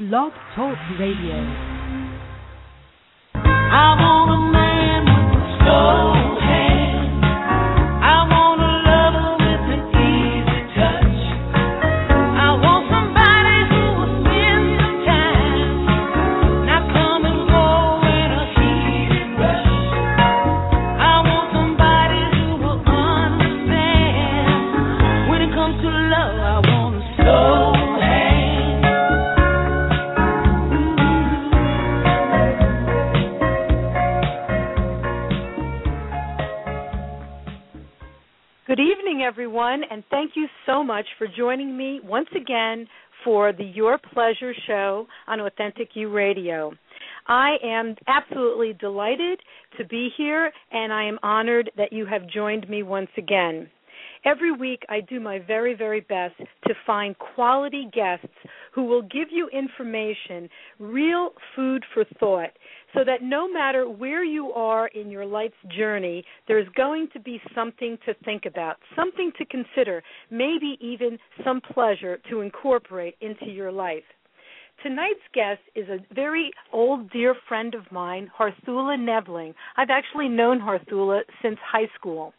Blog Talk Radio. Everyone, and thank you so much for joining me once again for the Your Pleasure Show on Authentic You Radio. I am absolutely delighted to be here, and I am honored that you have joined me once again. Every week, I do my very, very best to find quality guests who will give you information, real food for thought, so that no matter where you are in your life's journey, there's going to be something to think about, something to consider, maybe even some pleasure to incorporate into your life. Tonight's guest is a very old dear friend of mine, Harthula Nevling. I've actually known Harthula since high school.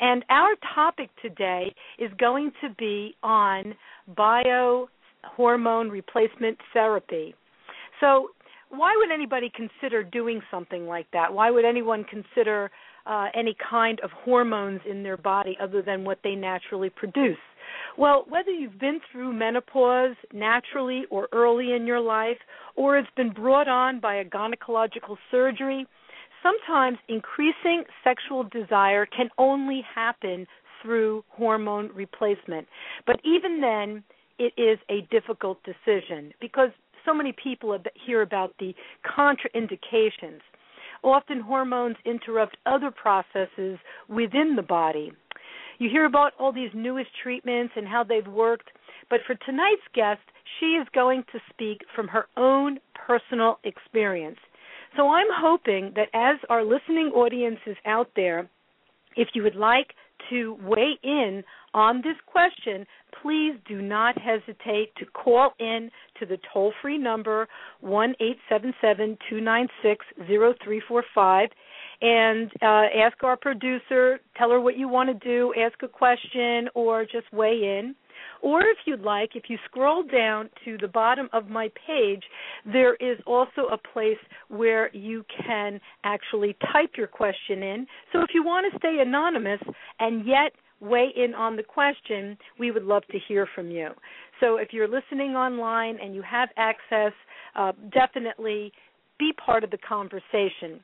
And our topic today is going to be on biohormone replacement therapy. So, why would anybody consider doing something like that? Why would anyone consider uh, any kind of hormones in their body other than what they naturally produce? Well, whether you've been through menopause naturally or early in your life, or it's been brought on by a gynecological surgery, sometimes increasing sexual desire can only happen through hormone replacement. But even then, it is a difficult decision because so many people hear about the contraindications. Often, hormones interrupt other processes within the body. You hear about all these newest treatments and how they've worked, but for tonight's guest, she is going to speak from her own personal experience. So I'm hoping that as our listening audience is out there, if you would like to weigh in on this question, please do not hesitate to call in to the toll free number one eight seven seven two nine six zero three four five and uh, ask our producer, tell her what you want to do, ask a question, or just weigh in. Or if you'd like, if you scroll down to the bottom of my page, there is also a place where you can actually type your question in. So if you want to stay anonymous and yet weigh in on the question, we would love to hear from you. So if you're listening online and you have access, uh, definitely be part of the conversation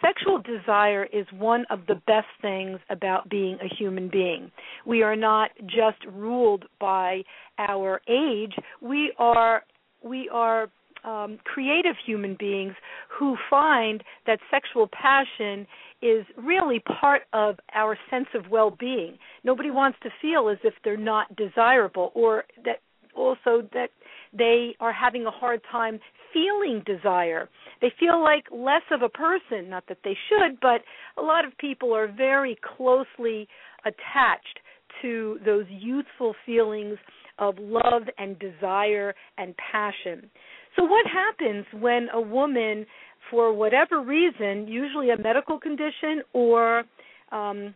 sexual desire is one of the best things about being a human being. We are not just ruled by our age. We are we are um, creative human beings who find that sexual passion is really part of our sense of well-being. Nobody wants to feel as if they're not desirable, or that also that they are having a hard time feeling desire. They feel like less of a person, not that they should, but a lot of people are very closely attached to those youthful feelings of love and desire and passion. So, what happens when a woman, for whatever reason, usually a medical condition or um,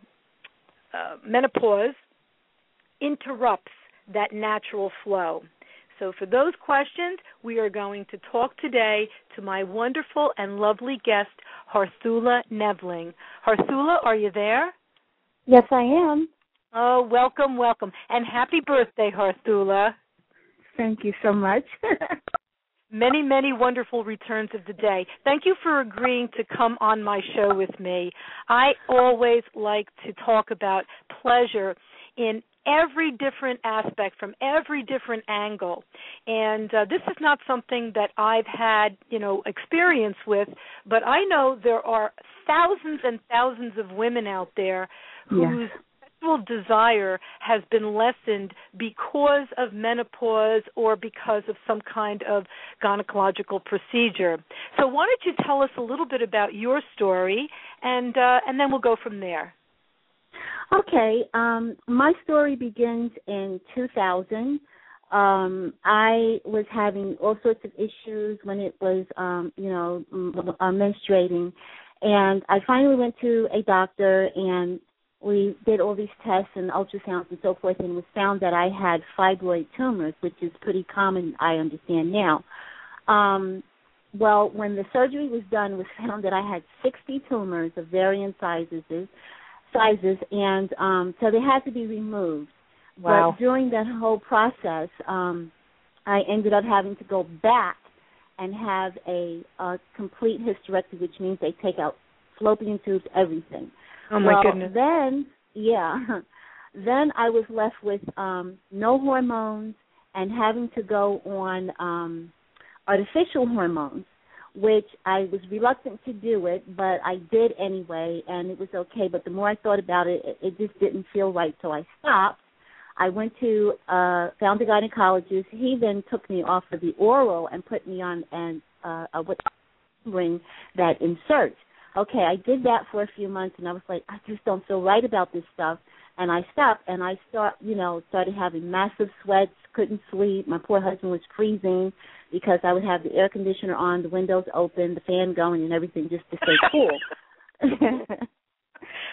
uh, menopause, interrupts that natural flow? So, for those questions, we are going to talk today to my wonderful and lovely guest, Harthula Nevling. Harthula, are you there? Yes, I am. Oh, welcome, welcome. And happy birthday, Harthula. Thank you so much. many, many wonderful returns of the day. Thank you for agreeing to come on my show with me. I always like to talk about pleasure in every different aspect, from every different angle. And uh, this is not something that I've had, you know, experience with, but I know there are thousands and thousands of women out there whose sexual desire has been lessened because of menopause or because of some kind of gynecological procedure. So why don't you tell us a little bit about your story and uh, and then we'll go from there. Okay, um, my story begins in 2000. Um, I was having all sorts of issues when it was, um, you know, m- uh, menstruating, and I finally went to a doctor, and we did all these tests and ultrasounds and so forth, and was found that I had fibroid tumors, which is pretty common, I understand now. Um, well, when the surgery was done, was found that I had 60 tumors of varying sizes, sizes, and um, so they had to be removed. Wow. But during that whole process, um, I ended up having to go back and have a, a complete hysterectomy, which means they take out fallopian tubes, everything. Oh my well, goodness. Then, yeah, then I was left with um, no hormones and having to go on um, artificial hormones, which I was reluctant to do it, but I did anyway, and it was okay. But the more I thought about it, it, it just didn't feel right, so I stopped. I went to uh found a gynecologist. He then took me off of the oral and put me on an uh a ring that inserts. Okay, I did that for a few months and I was like, I just don't feel right about this stuff and I stopped and I start you know, started having massive sweats, couldn't sleep. My poor husband was freezing because I would have the air conditioner on, the windows open, the fan going and everything just to stay cool.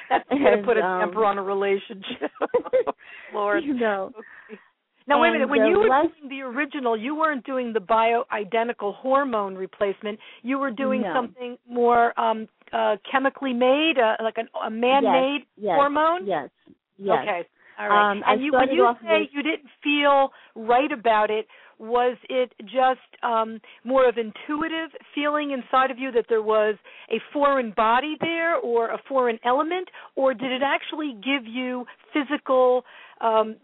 That's going to put a um, temper on a relationship. Lord. you know. Okay. Now wait a minute. When you were less- doing the original, you weren't doing the bioidentical hormone replacement. You were doing No. something more um uh chemically made, uh, like an, a man-made yes, yes, hormone. Yes. Yes. Okay. All right. Um, I and you, when you say with- you didn't feel right about it, was it just um more of intuitive feeling inside of you that there was a foreign body there or a foreign element, or did it actually give you physical um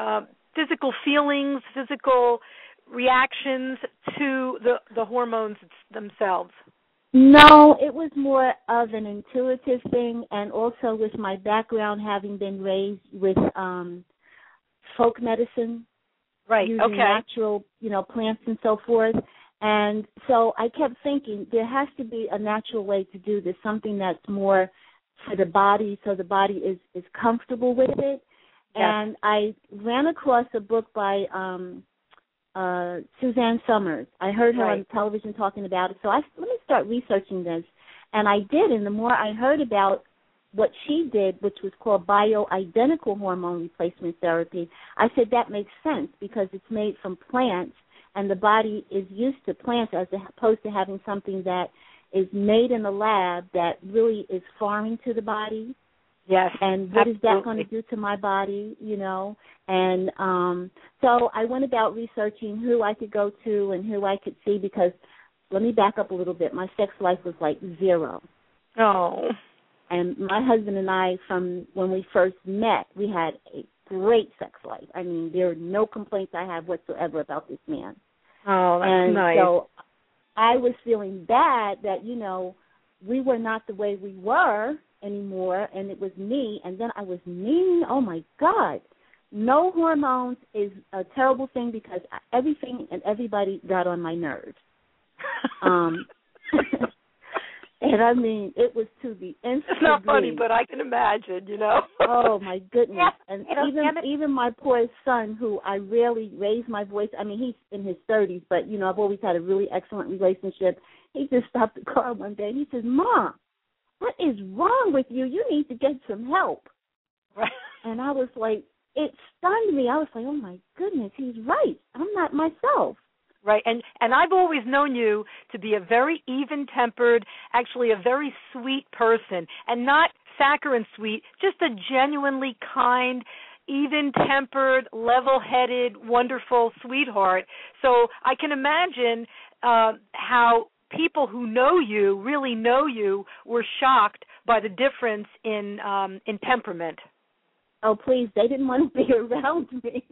uh, physical feelings, physical reactions to the the hormones themselves? No, it was more of an intuitive thing, and also with my background having been raised with um folk medicine, Right. using okay. natural, you know, plants and so forth. And so I kept thinking there has to be a natural way to do this, something that's more for the body, so the body is is comfortable with it. Yes. And I ran across a book by um uh Suzanne Somers. I heard her on television talking about it, so I let me start researching this. And I did, and the more I heard about what she did, which was called bioidentical hormone replacement therapy, I said that makes sense because it's made from plants and the body is used to plants as opposed to having something that is made in the lab that really is farming to the body. Yes. and what is that going to do to my body you know? And um so i went about researching who i could go to and who i could see because let me back up a little bit. My sex life was like zero. Oh. And my husband and i from when we first met we had a great sex life i mean there are no complaints i have whatsoever about this man Oh, that's and nice. so I was feeling bad that, you know, we were not the way we were anymore and it was me and then I was mean. Oh my God. No hormones is a terrible thing because everything and everybody got on my nerves. Um and I mean it was to the nth it's not funny, but I can imagine, you know. Oh my goodness! And You even it. even my poor son, who I rarely raise my voice. I mean, he's in his thirties, but you know, I've always had a really excellent relationship. He just stopped the car one day and he says, "Mom, what is wrong with you? You need to get some help." Right. And I was like, it stunned me. I was like, "Oh my goodness, he's right. I'm not myself." Right. And and I've always known you to be a very even-tempered, actually a very sweet person, and not saccharine sweet, just a genuinely kind, even-tempered, level-headed, wonderful sweetheart. So I can imagine uh, how people who know you, really know you, were shocked by the difference in um in temperament. oh please, they didn't want to be around me.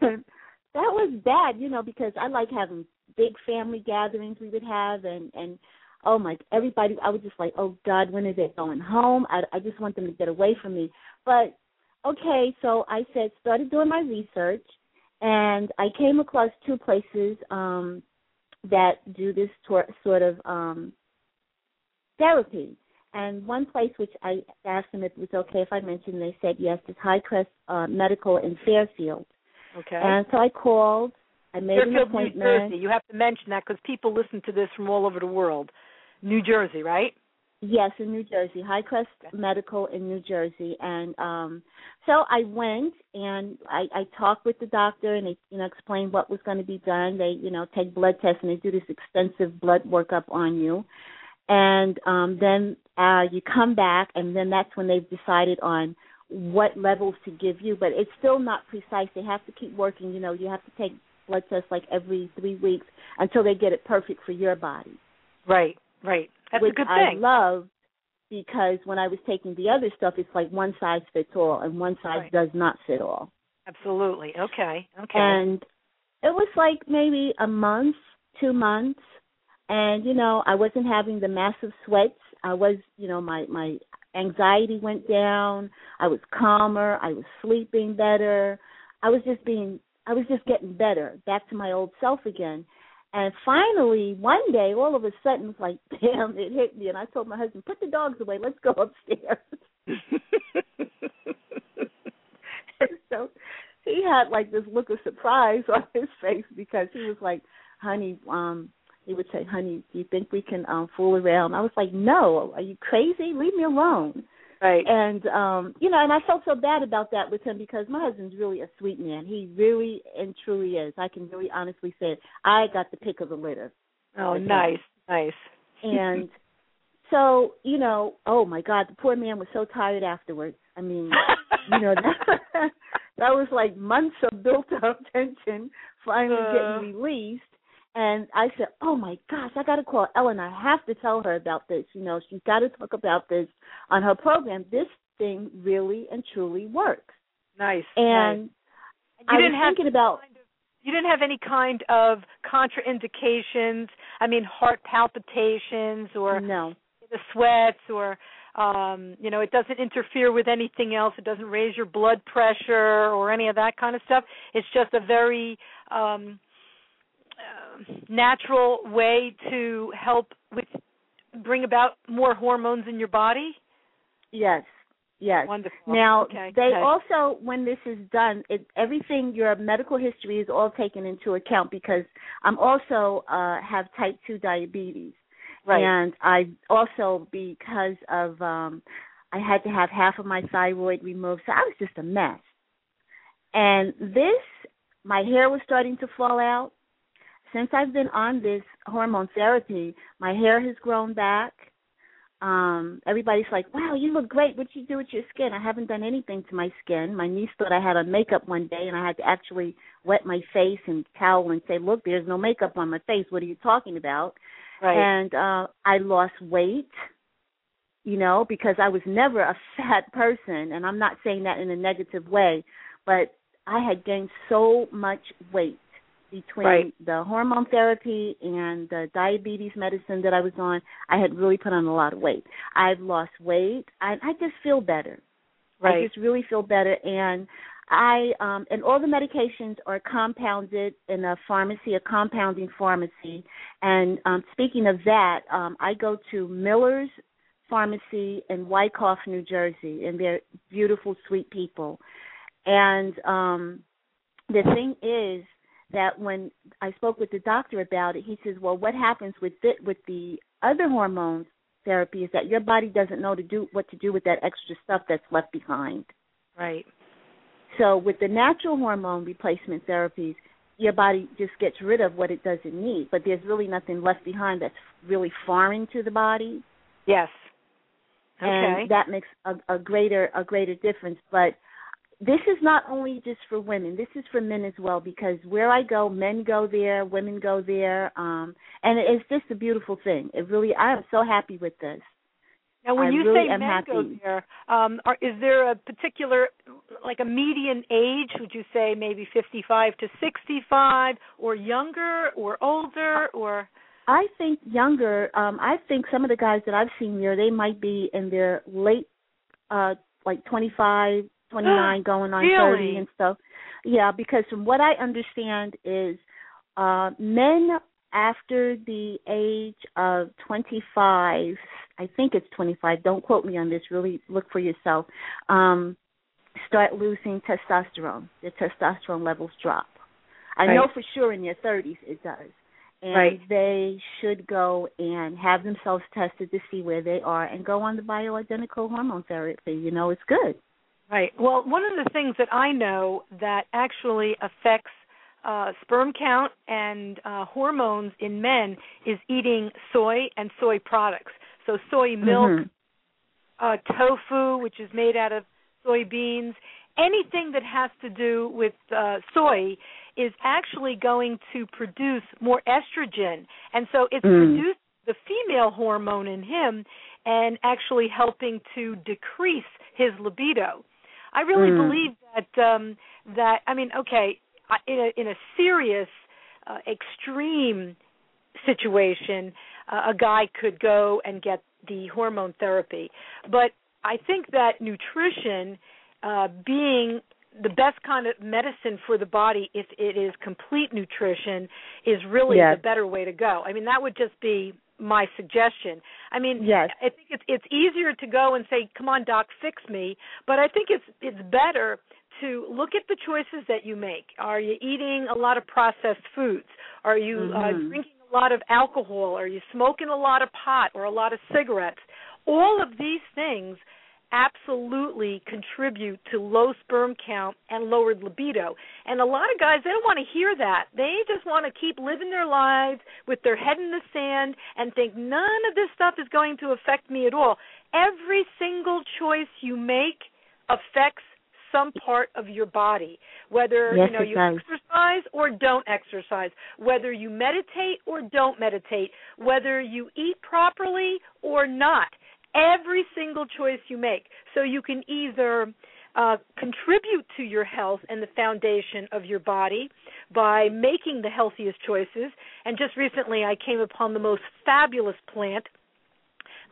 that was bad, you know, because I like having big family gatherings we would have and and oh my everybody I was just like, Oh God, when are they going home? I I just want them to get away from me. But okay, so I said started doing my research and I came across two places um that do this tor- sort of um therapy. And one place which I asked them if it was okay if I mentioned, they said yes, is High Crest uh, Medical in Fairfield. Okay. And so I called. I made an Fairfield, New appointment. Jersey. You have to mention that because people listen to this from all over the world. New Jersey, right? Yes, in New Jersey, High Crest Medical in New Jersey, and um so I went and I, I talked with the doctor and they you know explained what was going to be done. They you know take blood tests and they do this extensive blood workup on you, and um then uh you come back and then that's when they've decided on what levels to give you, but it's still not precise. They have to keep working. You know, you have to take blood tests like every three weeks until they get it perfect for your body. Right, right. That's which a good thing. I love because when I was taking the other stuff, it's like one size fits all, and one size Right. does not fit all. Absolutely. Okay. Okay. And it was like maybe a month, two months, and you know I wasn't having the massive sweats. I was, you know, my my anxiety went down. I was calmer. I was sleeping better. I was just being, I was just getting better, back to my old self again. And finally, one day, all of a sudden, it's like, damn, it hit me. And I told my husband, put the dogs away. Let's go upstairs. and so he had like this look of surprise on his face because he was like, honey, um, he would say, honey, do you think we can um fool around? I was like, no, are you crazy? Leave me alone. right. And um, you know, and I felt so bad about that with him because my husband's really a sweet man. He really and truly is. I can really honestly say it. I got the pick of the litter. oh, nice, nice. And so, you know, oh my God, the poor man was so tired afterwards. I mean, you know, that, that was like months of built up tension finally Uh. getting released. And I said, "Oh my gosh, I got to call Ellen. I have to tell her about this. You know, she's got to talk about this on her program. This thing really and truly works." nice. And nice. I didn't was have thinking about you didn't have any kind of contraindications. I mean, heart palpitations or no, the sweats or um you know it doesn't interfere with anything else it doesn't raise your blood pressure or any of that kind of stuff it's just a very um natural way to help with bring about more hormones in your body yes, yes. wonderful Now okay they okay. also, when this is done, it, everything your medical history is all taken into account because I'm also uh, have type two diabetes, right and I also because of um, I had to have half of my thyroid removed, so I was just a mess. And this, my hair was starting to fall out. Since I've been on this hormone therapy, my hair has grown back. Um everybody's like wow you look great. What did you do with your skin? I haven't done anything to my skin. My niece thought i had on makeup one day and i had to actually wet my face and towel and say look there's no makeup on my face. What are you talking about? Right. And uh i lost weight you know because i was never a fat person and i'm not saying that in a negative way but i had gained so much weight between Right. the hormone therapy and the diabetes medicine that I was on, I had really put on a lot of weight. I've lost weight. I I just feel better. I just really feel better and I um and all the medications are compounded in a pharmacy, a compounding pharmacy. And um speaking of that, um I go to Miller's Pharmacy in Wyckoff, New Jersey, and they're beautiful, sweet people. And um the thing is that when I spoke with the doctor about it, he says, "Well, what happens with it with the other hormones therapy is that your body doesn't know to do what to do with that extra stuff that's left behind. right So with the natural hormone replacement therapies, your body just gets rid of what it doesn't need, but there's really nothing left behind that's really foreign to the body, yes okay and that makes a, a greater a greater difference. But this is not only just for women; this is for men as well. Because where I go, men go there, women go there, um, and it's just a beautiful thing. It really, I am so happy with this. Now, when I you really say men happy. go there, um, are, is there a particular, like a median age? Would you say maybe 55 to 65, or younger, or older, or? I think younger. Um, I think some of the guys that I've seen there, they might be in their late, uh, like twenty five, twenty nine, going on Really? thirty and stuff. Yeah, because from what I understand is, uh, men after the age of twenty five, I think it's twenty five. Don't quote me on this. Really look for yourself. Um, start losing testosterone. The testosterone levels drop. I know for sure in your thirties it does and Right. they should go and have themselves tested to see where they are and go on the bioidentical hormone therapy. You know, it's good. Right. Well, one of the things that I know that actually affects uh, sperm count and uh, hormones in men is eating soy and soy products. So soy milk, Mhm. uh, tofu, which is made out of soybeans, anything that has to do with uh, soy is actually going to produce more estrogen, and so it's Mm. producing the female hormone in him and actually helping to decrease his libido. I really Mm. believe that um that I mean, okay, in a in a serious uh, extreme situation, uh, a guy could go and get the hormone therapy. But I think that nutrition uh being the best kind of medicine for the body if it is complete nutrition is really Yes. the better way to go. I mean that would just be my suggestion. I mean Yes. I think it's it's easier to go and say, "Come on, doc, fix me," but I think it's it's better to look at the choices that you make. Are you eating a lot of processed foods? Are you uh, Mhm. drinking a lot of alcohol? Are you smoking a lot of pot or a lot of cigarettes? All of these things absolutely contribute to low sperm count and lowered libido. And a lot of guys they don't want to hear that. They just want to keep living their lives with their head in the sand and think none of this stuff is going to affect me at all. Every single choice you make affects some part of your body, whether Yes, you know you does. exercise or don't exercise, whether you meditate or don't meditate, whether you eat properly or not. Every single choice you make. So you can either uh, contribute to your health and the foundation of your body by making the healthiest choices. And just recently, I came upon the most fabulous plant,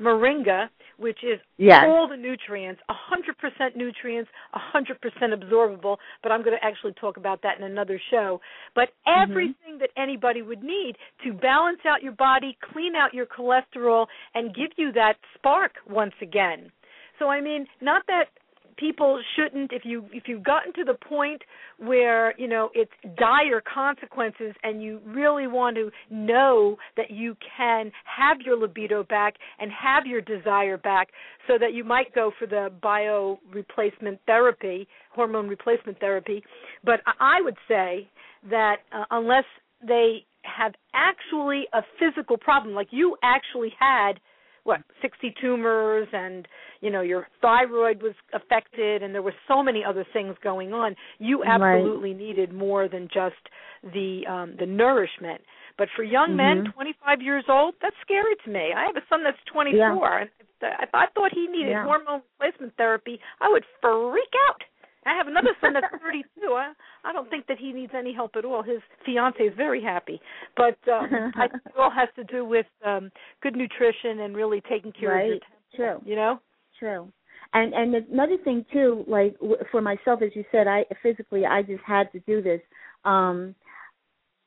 moringa, which is Yes. all the nutrients, 100% nutrients, 100% absorbable, but I'm going to actually talk about that in another show. But everything that anybody would need to balance out your body, clean out your cholesterol, and give you that spark once again. So I mean, not that people shouldn't if you if you've gotten to the point where you know it's dire consequences and you really want to know that you can have your libido back and have your desire back so that you might go for the bio replacement therapy hormone replacement therapy but I- would say that uh, unless they have actually a physical problem like you actually had what 60 tumors and you know your thyroid was affected and there were so many other things going on you Right. absolutely needed more than just the um the nourishment but for young men Mhm. 25 years old that's scary to me i have a son that's 24 Yeah. and if, if i thought he needed Yeah. hormone replacement therapy i would freak out I have another son that's 32. I I don't think that he needs any help at all. His fiance is very happy, but um, I think it all has to do with um good nutrition and really taking care of your Right. True. you know. True. And and another thing too, like w- for myself, as you said, I physically I just had to do this. Um,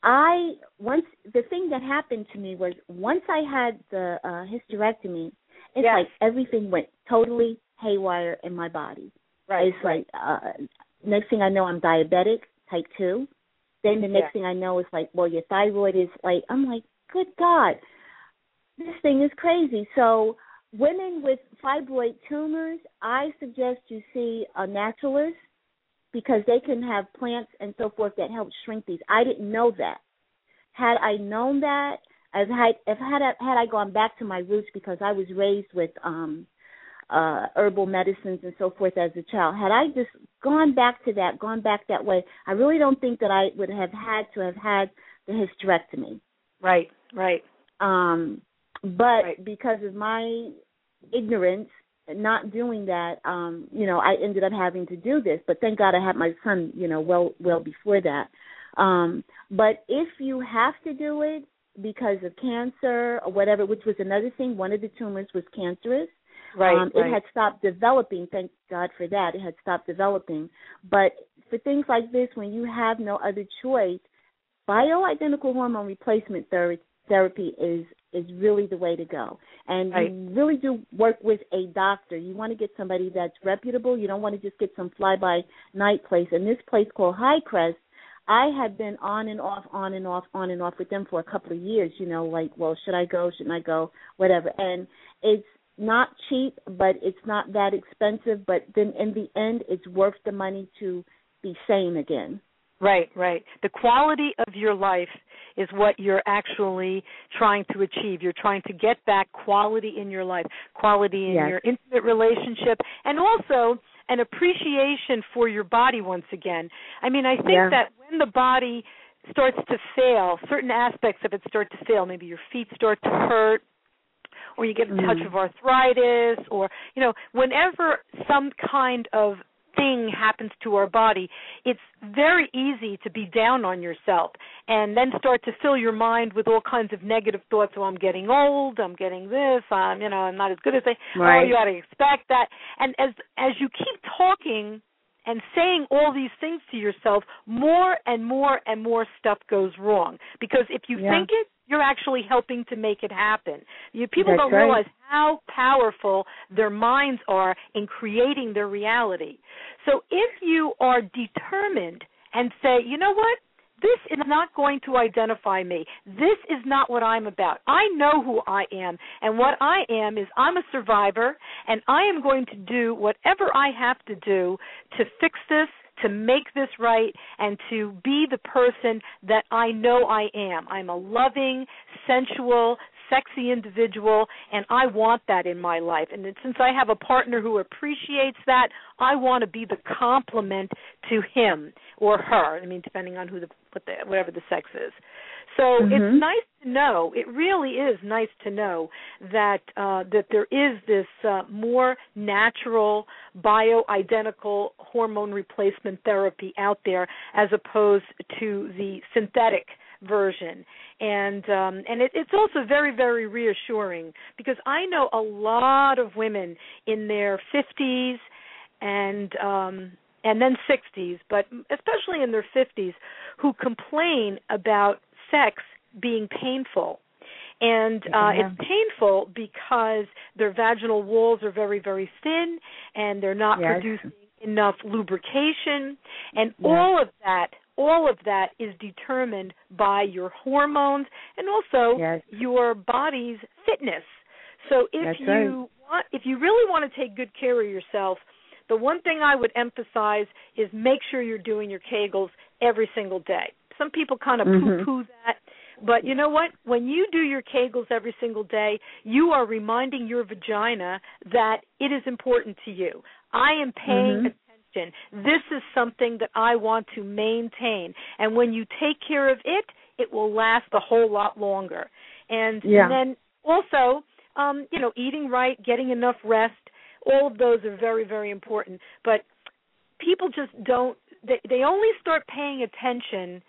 I once the thing that happened to me was once I had the uh, hysterectomy, it's Yes. like everything went totally haywire in my body. It's like uh, next thing I know, I'm diabetic, type two. Then the next Yeah. thing I know is like, well, your thyroid is like, I'm like, good God, this thing is crazy. So women with fibroid tumors, I suggest you see a naturalist because they can have plants and so forth that help shrink these. I didn't know that. Had I known that, as had if had I, had I gone back to my roots because I was raised with um uh herbal medicines and so forth as a child, had I just gone back to that, gone back that way, I really don't think that I would have had to have had the hysterectomy right, right. um but Right. because of my ignorance not doing that um you know i ended up having to do this but thank god i had my son you know well well before that um but if you have to do it because of cancer or whatever which was another thing one of the tumors was cancerous Right. um, right. It had stopped developing. Thank God for that. It had stopped developing. But for things like this, when you have no other choice, bioidentical hormone replacement ther- therapy is is really the way to go. And Right. you really do work with a doctor. You want to get somebody that's reputable. You don't want to just get some fly by night place. And this place called High Crest, I had been on and off, on and off, on and off with them for a couple of years. You know, like, well, should I go? Shouldn't I go? Whatever. And it's not cheap, but it's not that expensive. But then in the end, it's worth the money to be sane again. Right, right. The quality of your life is what you're actually trying to achieve. You're trying to get back quality in your life, quality in Yes. your intimate relationship, and also an appreciation for your body once again. I mean, I think Yeah. that when the body starts to fail, certain aspects of it start to fail. Maybe your feet start to hurt, or you get a touch Mhm. of arthritis, or, you know, whenever some kind of thing happens to our body, it's very easy to be down on yourself and then start to fill your mind with all kinds of negative thoughts. Oh, I'm getting old. I'm getting this. I'm, you know, I'm not as good as I. Oh, you ought to expect that. And as as you keep talking and saying all these things to yourself, more and more and more stuff goes wrong. Because if you Yeah. think it, you're actually helping to make it happen. You, people That's don't right. realize how powerful their minds are in creating their reality. So if you are determined and say, you know what? This is not going to identify me. This is not what I'm about. I know who I am. And what I am is I'm a survivor, and I am going to do whatever I have to do to fix this, to make this right, and to be the person that I know I am. I'm a loving, sensual, sexy individual and I want that in my life. And since I have a partner who appreciates that, I want to be the complement to him or her. I mean depending on who the what the whatever the sex is. So Mhm. it's nice to know. It really is nice to know that uh that there is this uh more natural bioidentical hormone replacement therapy out there as opposed to the synthetic version and um and it, it's also very very reassuring because i know a lot of women in their 50s and um and then 60s but especially in their 50s who complain about sex being painful and uh Yeah. it's painful because their vaginal walls are very very thin and they're not Yes. producing enough lubrication and Yes. all of that all of that is determined by your hormones and also Yes. your body's fitness. So if That's you right. want if you really want to take good care of yourself, the one thing I would emphasize is make sure you're doing your Kegels every single day. Some people kind of Mhm. poo-poo that, but you know what? When you do your Kegels every single day, you are reminding your vagina that it is important to you. I am paying Mhm. attention. This is something that I want to maintain. And when you take care of it, it will last a whole lot longer. And, Yeah. and then also, um, you know, eating right, getting enough rest, all of those are very, very important. But people just don't they they only start paying attention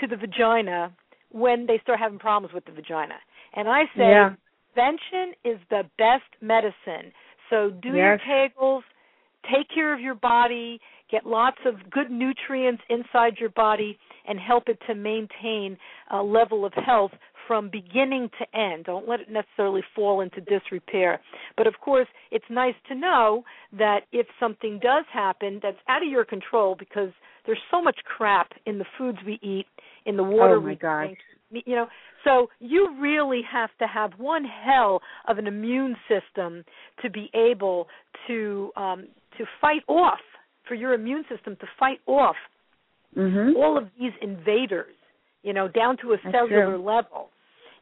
to the vagina when they start having problems with the vagina. And I say Yeah. prevention is the best medicine. So do Yes. your kegels, take care of your body, get lots of good nutrients inside your body and help it to maintain a level of health from beginning to end. Don't let it necessarily fall into disrepair. But of course, it's nice to know that if something does happen that's out of your control because there's so much crap in the foods we eat, in the water Oh, my we drink, you know so you really have to have one hell of an immune system to be able to um to fight off for your immune system to fight off Mhm. all of these invaders you know down to a That's cellular true. level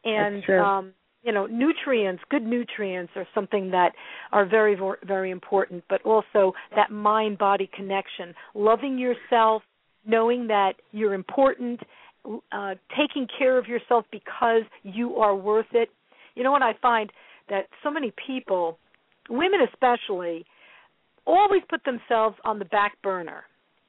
and um you know nutrients good nutrients are something that are very very important but also that mind body connection loving yourself knowing that you're important uh taking care of yourself because you are worth it you know what i find that so many people women especially always put themselves on the back burner.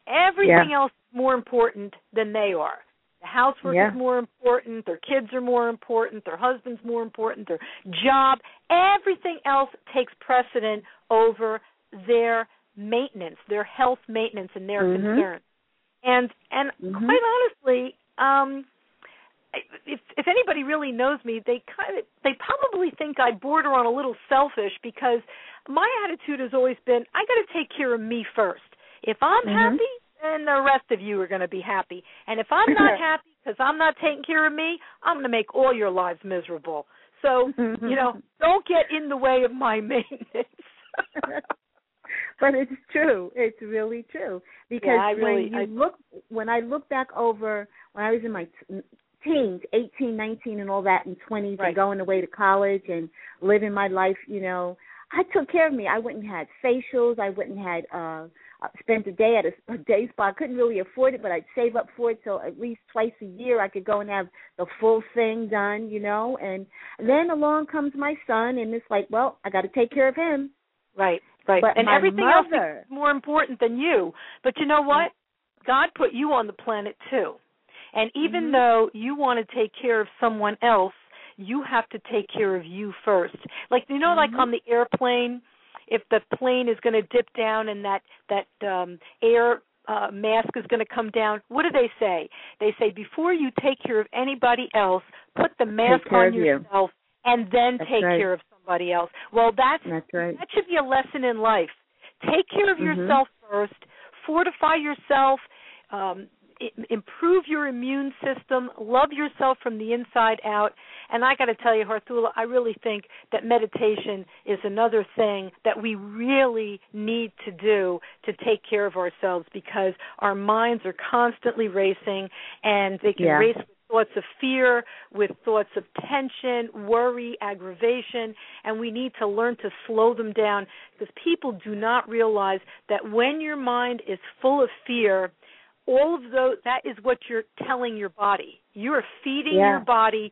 Everything Yeah. else is more important than they are. The housework Yeah. is more important, their kids are more important, their husband's more important, their job, everything else takes precedent over their maintenance, their health maintenance and their Mhm. concern. And and Mhm. quite honestly, um if if anybody really knows me, they kind of they probably think I border on a little selfish because my attitude has always been I got to take care of me first. If I'm Mhm. happy, then the rest of you are going to be happy. And if I'm not happy because I'm not taking care of me, I'm going to make all your lives miserable. So, you know, don't get in the way of my maintenance. but it's true. It's really true because Yeah, really- when you I- look when I look back over when I was in my t- teens, 18, 19 and all that and 20s Right. and going away to college and living my life, you know, I took care of me. I went and had facials, I went and had uh spent a day at a, a day spa. I couldn't really afford it, but I'd save up for it so at least twice a year I could go and have the full thing done, you know. And then along comes my son, and it's like, well, I got to take care of him. Right, right. But and everything else is more important than you. But you know what? God put you on the planet too. And even Mhm. though you want to take care of someone else, you have to take care of you first. Like you know like Mhm. on the airplane, if the plane is going to dip down and that that um air uh mask is going to come down, what do they say? They say before you take care of anybody else, put the mask on of you. yourself and then That's take right. care of somebody else. Well, that's That's right. that should be a lesson in life. Take care of Mhm. yourself first. Fortify yourself. Um, improve your immune system. Love yourself from the inside out. And I got to tell you, Harthula, I really think that meditation is another thing that we really need to do to take care of ourselves because our minds are constantly racing and they can Yeah. race with thoughts of fear, with thoughts of tension, worry, aggravation, and we need to learn to slow them down because people do not realize that when your mind is full of fear, all of those that is what you're telling your body. You are feeding Yeah. your body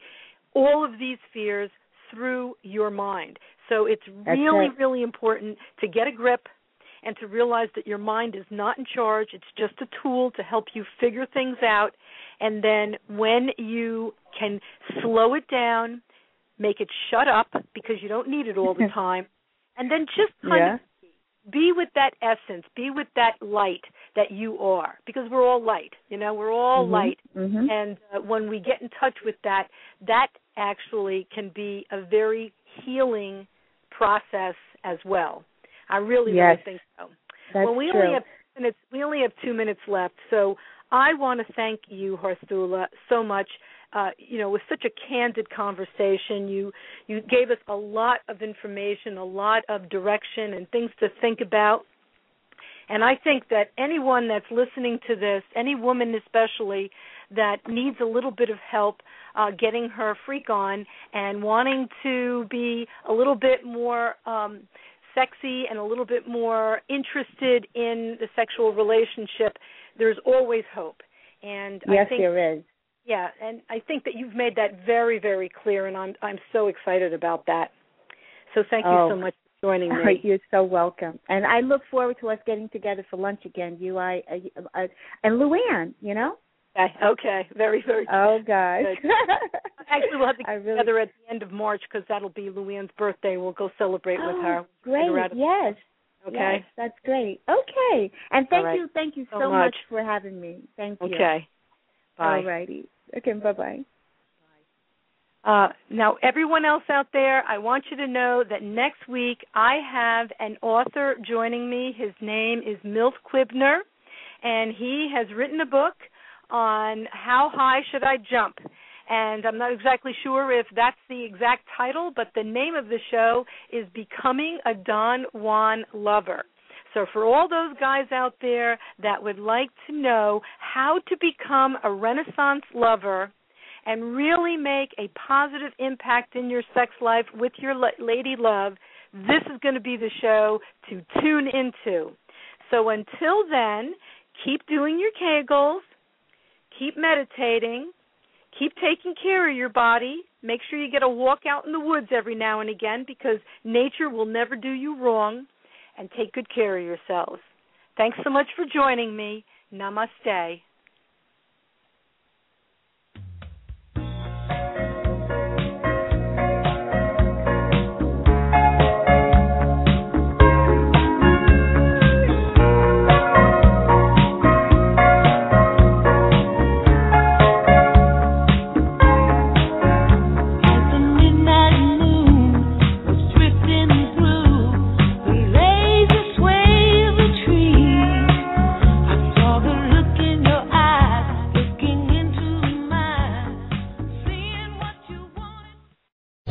all of these fears through your mind. So it's That's really really important to get a grip and to realize that your mind is not in charge. It's just a tool to help you figure things out. And then when you can slow it down, make it shut up because you don't need it all the time, and then just kind Yeah. of be with that essence, be with that light that you are, because we're all light. You know, we're all Mhm. light. Mhm. And uh, when we get in touch with that, that actually can be a very healing process as well. I really, Yes. really think so. That's well, we true. only have minutes. We only have two minutes left, so I want to thank you, Harthula, so much. Uh, you know, it was such a candid conversation. You you gave us a lot of information, a lot of direction, and things to think about. And I think that anyone that's listening to this, any woman especially, that needs a little bit of help uh, getting her freak on and wanting to be a little bit more um, sexy and a little bit more interested in the sexual relationship, there's always hope. And yes, I think there is. yeah, and I think that you've made that very, very clear, and I'm I'm so excited about that. So thank you Oh. so much for joining me. you're so welcome. And I look forward to us getting together for lunch again. You, I, uh, uh, and Luann. You know. Okay, okay, very, very. Oh gosh. Actually, we'll have to get really- together at the end of March because that'll be Luann's birthday. We'll go celebrate with Oh, her. Great. Figure out- Yes. Okay. Yes, that's great. Okay. And thank right. you, thank you So so, much. much for having me. Thank you. Okay. Bye. All righty. Okay. Bye bye. Uh, now, everyone else out there, I want you to know that next week I have an author joining me. His name is Milt Quibner, and he has written a book on how high should I jump. And I'm not exactly sure if that's the exact title, but the name of the show is Becoming a Don Juan Lover. So, for all those guys out there that would like to know how to become a Renaissance lover, and really make a positive impact in your sex life with your lady love, this is going to be the show to tune into. So until then, keep doing your kegels, keep meditating, keep taking care of your body. Make sure you get a walk out in the woods every now and again because nature will never do you wrong. And take good care of yourselves. Thanks so much for joining me. Namaste.